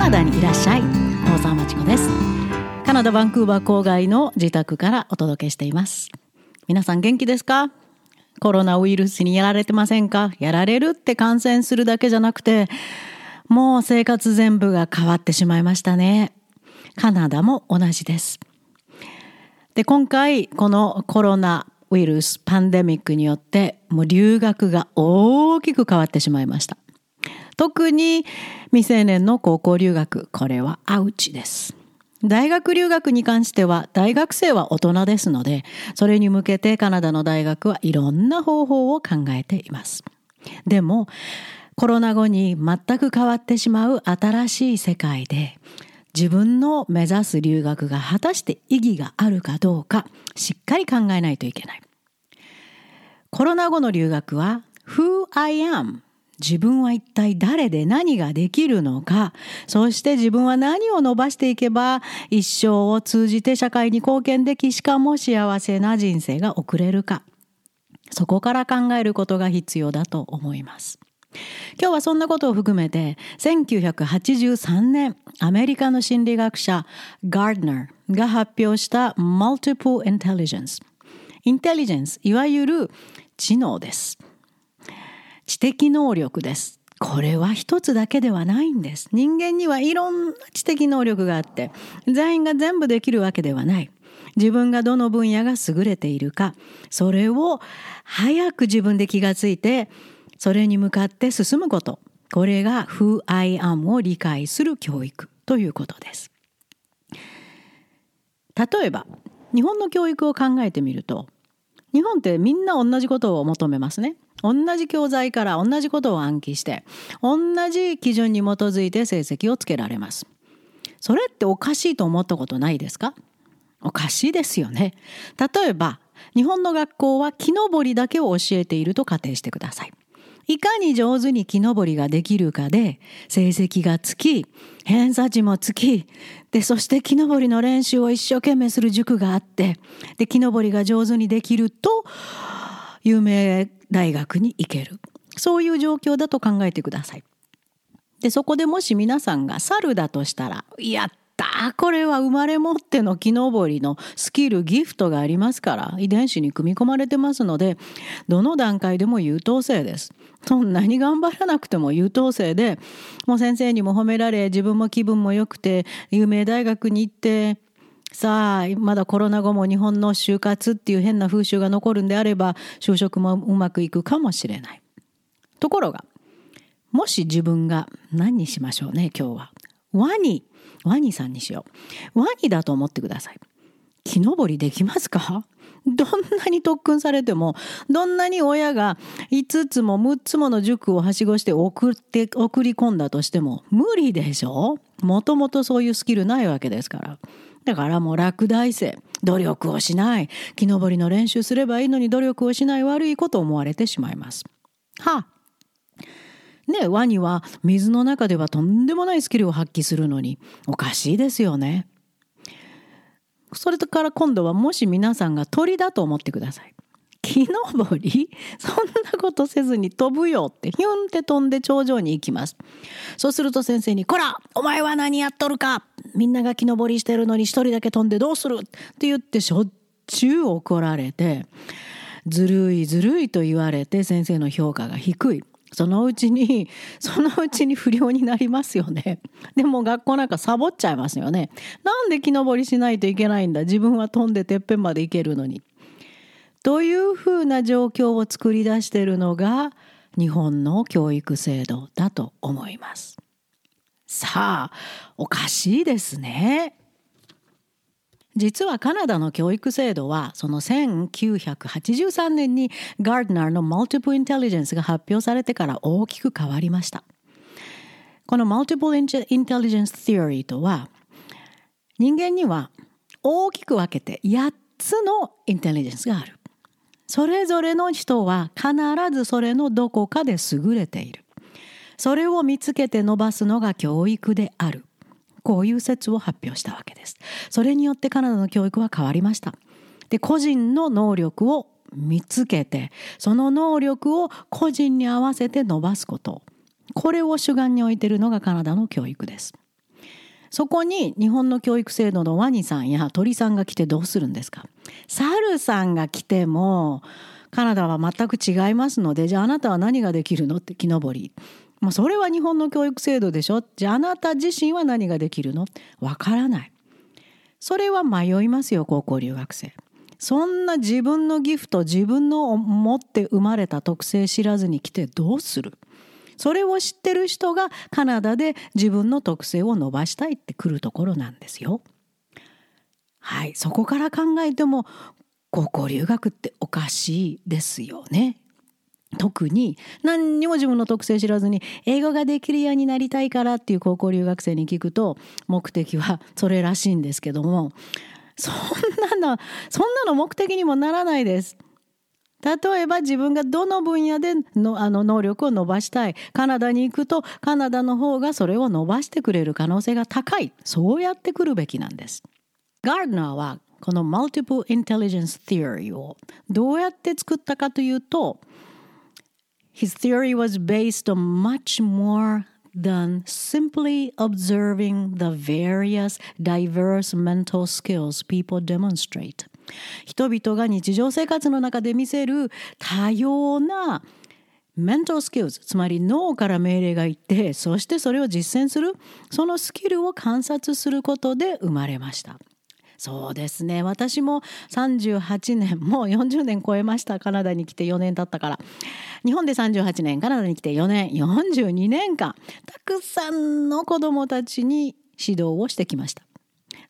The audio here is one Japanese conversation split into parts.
ナダにいらっしゃい。大沢まちこです。カナダバンクーバー郊外の自宅からお届けしています。皆さん元気ですか？コロナウイルスにやられてませんか？やられるって感染するだけじゃなくてもう生活全部が変わってしまいましたね。カナダも同じです。で今回このコロナウイルスパンデミックによってもう留学が大きく変わってしまいました。特に未成年の高校留学これはアウチです大学留学に関しては大学生は大人ですのでそれに向けてカナダの大学はいろんな方法を考えていますでもコロナ後に全く変わってしまう新しい世界で自分の目指す留学が果たして意義があるかどうかしっかり考えないといけない。コロナ後の留学は Who I am 自分は一体誰で何ができるのか、そして自分は何を伸ばしていけば一生を通じて社会に貢献でき、しかも幸せな人生が送れるか。そこから考えることが必要だと思います。今日はそんなことを含めて1983年アメリカの心理学者ガードナーが発表した Multiple Intelligence インテリジェンスいわゆる知能です知的能力です。これは一つだけではないんです。人間にはいろんな知的能力があって全員が全部できるわけではない。自分がどの分野が優れているかそれを早く自分で気がついてそれに向かって進むこと。これが Who I am を理解する教育ということです。例えば日本の教育を考えてみると日本ってみんな同じことを求めますね。同じ教材から同じことを暗記して同じ基準に基づいて成績をつけられます。それっておかしいと思ったことないですか？おかしいですよね。例えば日本の学校は木登りだけを教えていると仮定してください。いかに上手に木登りができるかで成績がつき偏差値もつきでそして木登りの練習を一生懸命する塾があってで木登りが上手にできると有名大学に行けるそういう状況だと考えてください。でそこでもし皆さんが猿だとしたらやったこれは生まれ持っての木登りのスキルギフトがありますから遺伝子に組み込まれてますのでどの段階でも優等生です。そんなに頑張らなくても優等生でもう先生にも褒められ自分も気分も良くて有名大学に行ってさあまだコロナ後も日本の就活っていう変な風習が残るんであれば就職もうまくいくかもしれない。ところがもし自分が何にしましょうね今日は。ワニワニさんにしよう。ワニだと思ってください。木登りできますか？どんなに特訓されてもどんなに親が5つも6つもの塾をはしごして送って送り込んだとしても無理でしょ？もともとそういうスキルないわけですからだからもう落第生努力をしない。木登りの練習すればいいのに努力をしない悪いこと思われてしまいます。はあ。ねワニは水の中ではとんでもないスキルを発揮するのにおかしいですよね。それから今度はもし皆さんが鳥だと思ってください。木登り？そんなことせずに飛ぶよってヒュンって飛んで頂上に行きます。そうすると先生に「こらお前は何やっとるか？みんなが木登りしてるのに一人だけ飛んでどうする?」って言ってしょっちゅう怒られてずるいずるいと言われて先生の評価が低い。そのうちに そのうちに不良になりますよねでも学校なんかサボっちゃいますよねなんで木登りしないといけないんだ？自分は飛んでてっぺんまで行けるのにというふうな状況を作り出しているのが日本の教育制度だと思いますさあおかしいですね実はカナダの教育制度はその1983年にガードナーの Multiple Intelligence が発表されてから大きく変わりました。この Multiple Intelligence Theory とは人間には大きく分けて8つのインテリジェンスがある。それぞれの人は必ずそれのどこかで優れている。それを見つけて伸ばすのが教育である。こういう説を発表したわけです。それによってカナダの教育は変わりました。で個人の能力を見つけてその能力を個人に合わせて伸ばすことこれを主眼に置いているのがカナダの教育です。そこに日本の教育制度のワニさんや鳥さんが来てどうするんですか？猿さんが来てもカナダは全く違いますのでじゃああなたは何ができるのって木登り。まあ、それは日本の教育制度でしょ？じゃああなた自身は何ができるの？わからない。それは迷いますよ高校留学生。そんな自分のギフト自分の持って生まれた特性知らずに来てどうする？それを知ってる人がカナダで自分の特性を伸ばしたいってくるところなんですよ。はい、そこから考えても高校留学っておかしいですよね。特に何にも自分の特性知らずに英語ができるようになりたいからっていう高校留学生に聞くと目的はそれらしいんですけどもそんなのそんなの目的にもならないです。例えば自分がどの分野でのあの能力を伸ばしたいカナダに行くとカナダの方がそれを伸ばしてくれる可能性が高いそうやってくるべきなんです。ガードナーはこの Multiple Intelligence Theory をどうやって作ったかというと His theory was based on much more than simply observing the various diverse mental skills people demonstrate 人々が日常生活の中で見せる多様な mental skills つまり脳から命令がいってそしてそれを実践するそのスキルを観察することで生まれました。そうですね。私も38年もう40年超えました。カナダに来て4年経ったから。日本で38年カナダに来て4年42年間たくさんの子どもたちに指導をしてきました。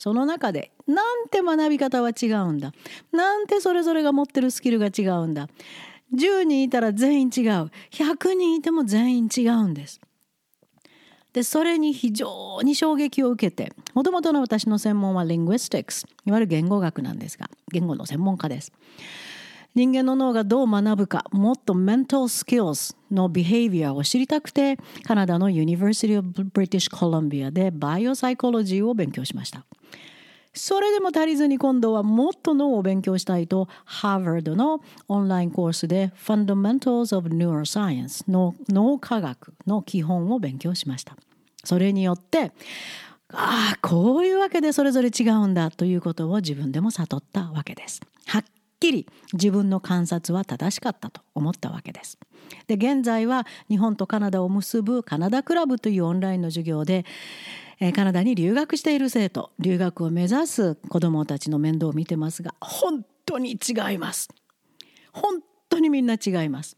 その中でなんて学び方は違うんだ。なんてそれぞれが持ってるスキルが違うんだ。10人いたら全員違う。100人いても全員違うんです。でそれに非常に衝撃を受けてもともとの私の専門は linguistics いわゆる言語学なんですが言語の専門家です。人間の脳がどう学ぶかもっと mental skills の behavior を知りたくてカナダの University of British Columbia でバイオサイコロジーを勉強しました。それでも足りずに今度はもっと脳を勉強したいとハーバードのオンラインコースで Fundamentals of Neuroscience の脳科学の基本を勉強しました。それによってああこういうわけでそれぞれ違うんだということを自分でも悟ったわけです。はっきり自分の観察は正しかったと思ったわけです。で現在は日本とカナダを結ぶカナダクラブというオンラインの授業でカナダに留学している生徒留学を目指す子どもたちの面倒を見てますが本当に違います。本当にみんな違います。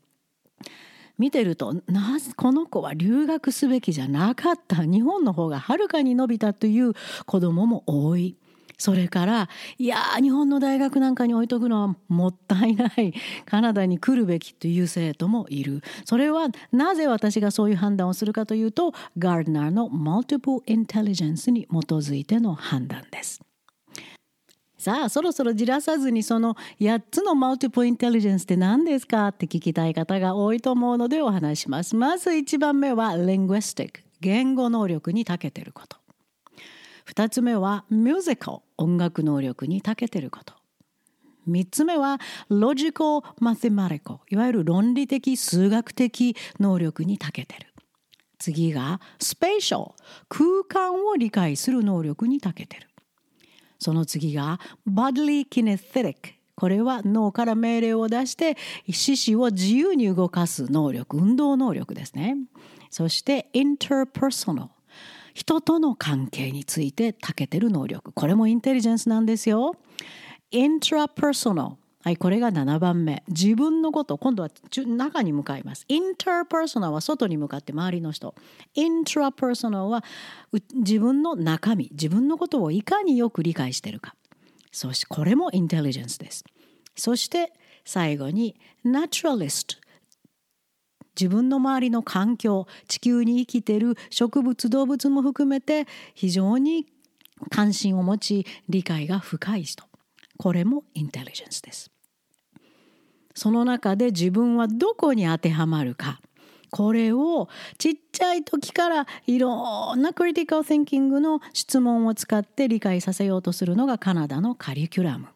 見てるとなこの子は留学すべきじゃなかった。日本の方がはるかに伸びたという子どもも多い。それからいや日本の大学なんかに置いとくのはもったいない カナダに来るべきという生徒もいるそれはなぜ私がそういう判断をするかというとガーデナーのマルティプルインテリジェンスに基づいての判断です。さあそろそろじらさずにその8つのマルティプルインテリジェンスって何ですかって聞きたい方が多いと思うのでお話します。まず1番目は linguistic 言語能力に長けてること。2つ目はミュージカル音楽能力に長けてること。3つ目はロジカル・マテマリコいわゆる論理的数学的能力に長けてる。次がスペーシャル空間を理解する能力に長けてる。その次がバデリー・キネスティックこれは脳から命令を出して四肢を自由に動かす能力運動能力ですね。そしてインターパーソナル人との関係について長けてる能力これもインテリジェンスなんですよ。イントラパーソナルはい、これが7番目。自分のこと、今度は中に向かいます。インターパーソナルは外に向かって周りの人。イントラパーソナルは自分の中身、自分のことをいかによく理解してるか。そしてこれもインテリジェンスです。そして最後に、ナチュラリスト。自分の周りの環境地球に生きてる植物動物も含めて非常に関心を持ち理解が深い人。これもインテリジェンスです。その中で自分はどこに当てはまるか。これをちっちゃい時からいろんなクリティカル・シンキングの質問を使って理解させようとするのがカナダのカリキュラム。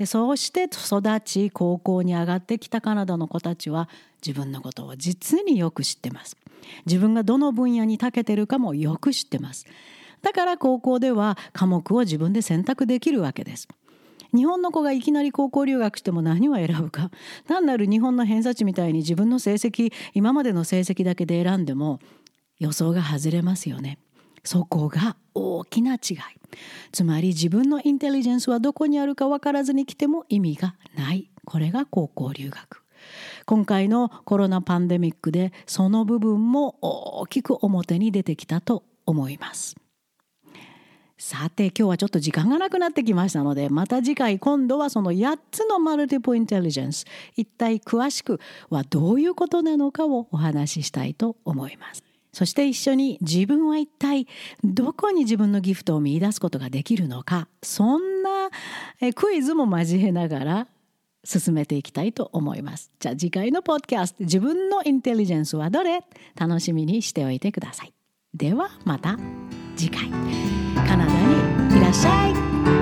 でそうして育ち高校に上がってきたカナダの子たちは自分のことを実によく知ってます。自分がどの分野に長けてるかもよく知ってます。だから高校では科目を自分で選択できるわけです。日本の子がいきなり高校留学しても何を選ぶか。単なる日本の偏差値みたいに自分の成績今までの成績だけで選んでも予想が外れますよね。そこが大きな違い。つまり自分のインテリジェンスはどこにあるか分からずに来ても意味がない。これが高校留学。今回のコロナパンデミックでその部分も大きく表に出てきたと思います。さて今日はちょっと時間がなくなってきましたのでまた次回今度はその8つのマルティプインテリジェンス一体詳しくはどういうことなのかをお話ししたいと思います。そして一緒に自分は一体どこに自分のギフトを見出すことができるのかそんなクイズも交えながら進めていきたいと思います。じゃあ次回のポッドキャスト自分のインテリジェンスはどれ？楽しみにしておいてください。ではまた次回。カナダにいらっしゃい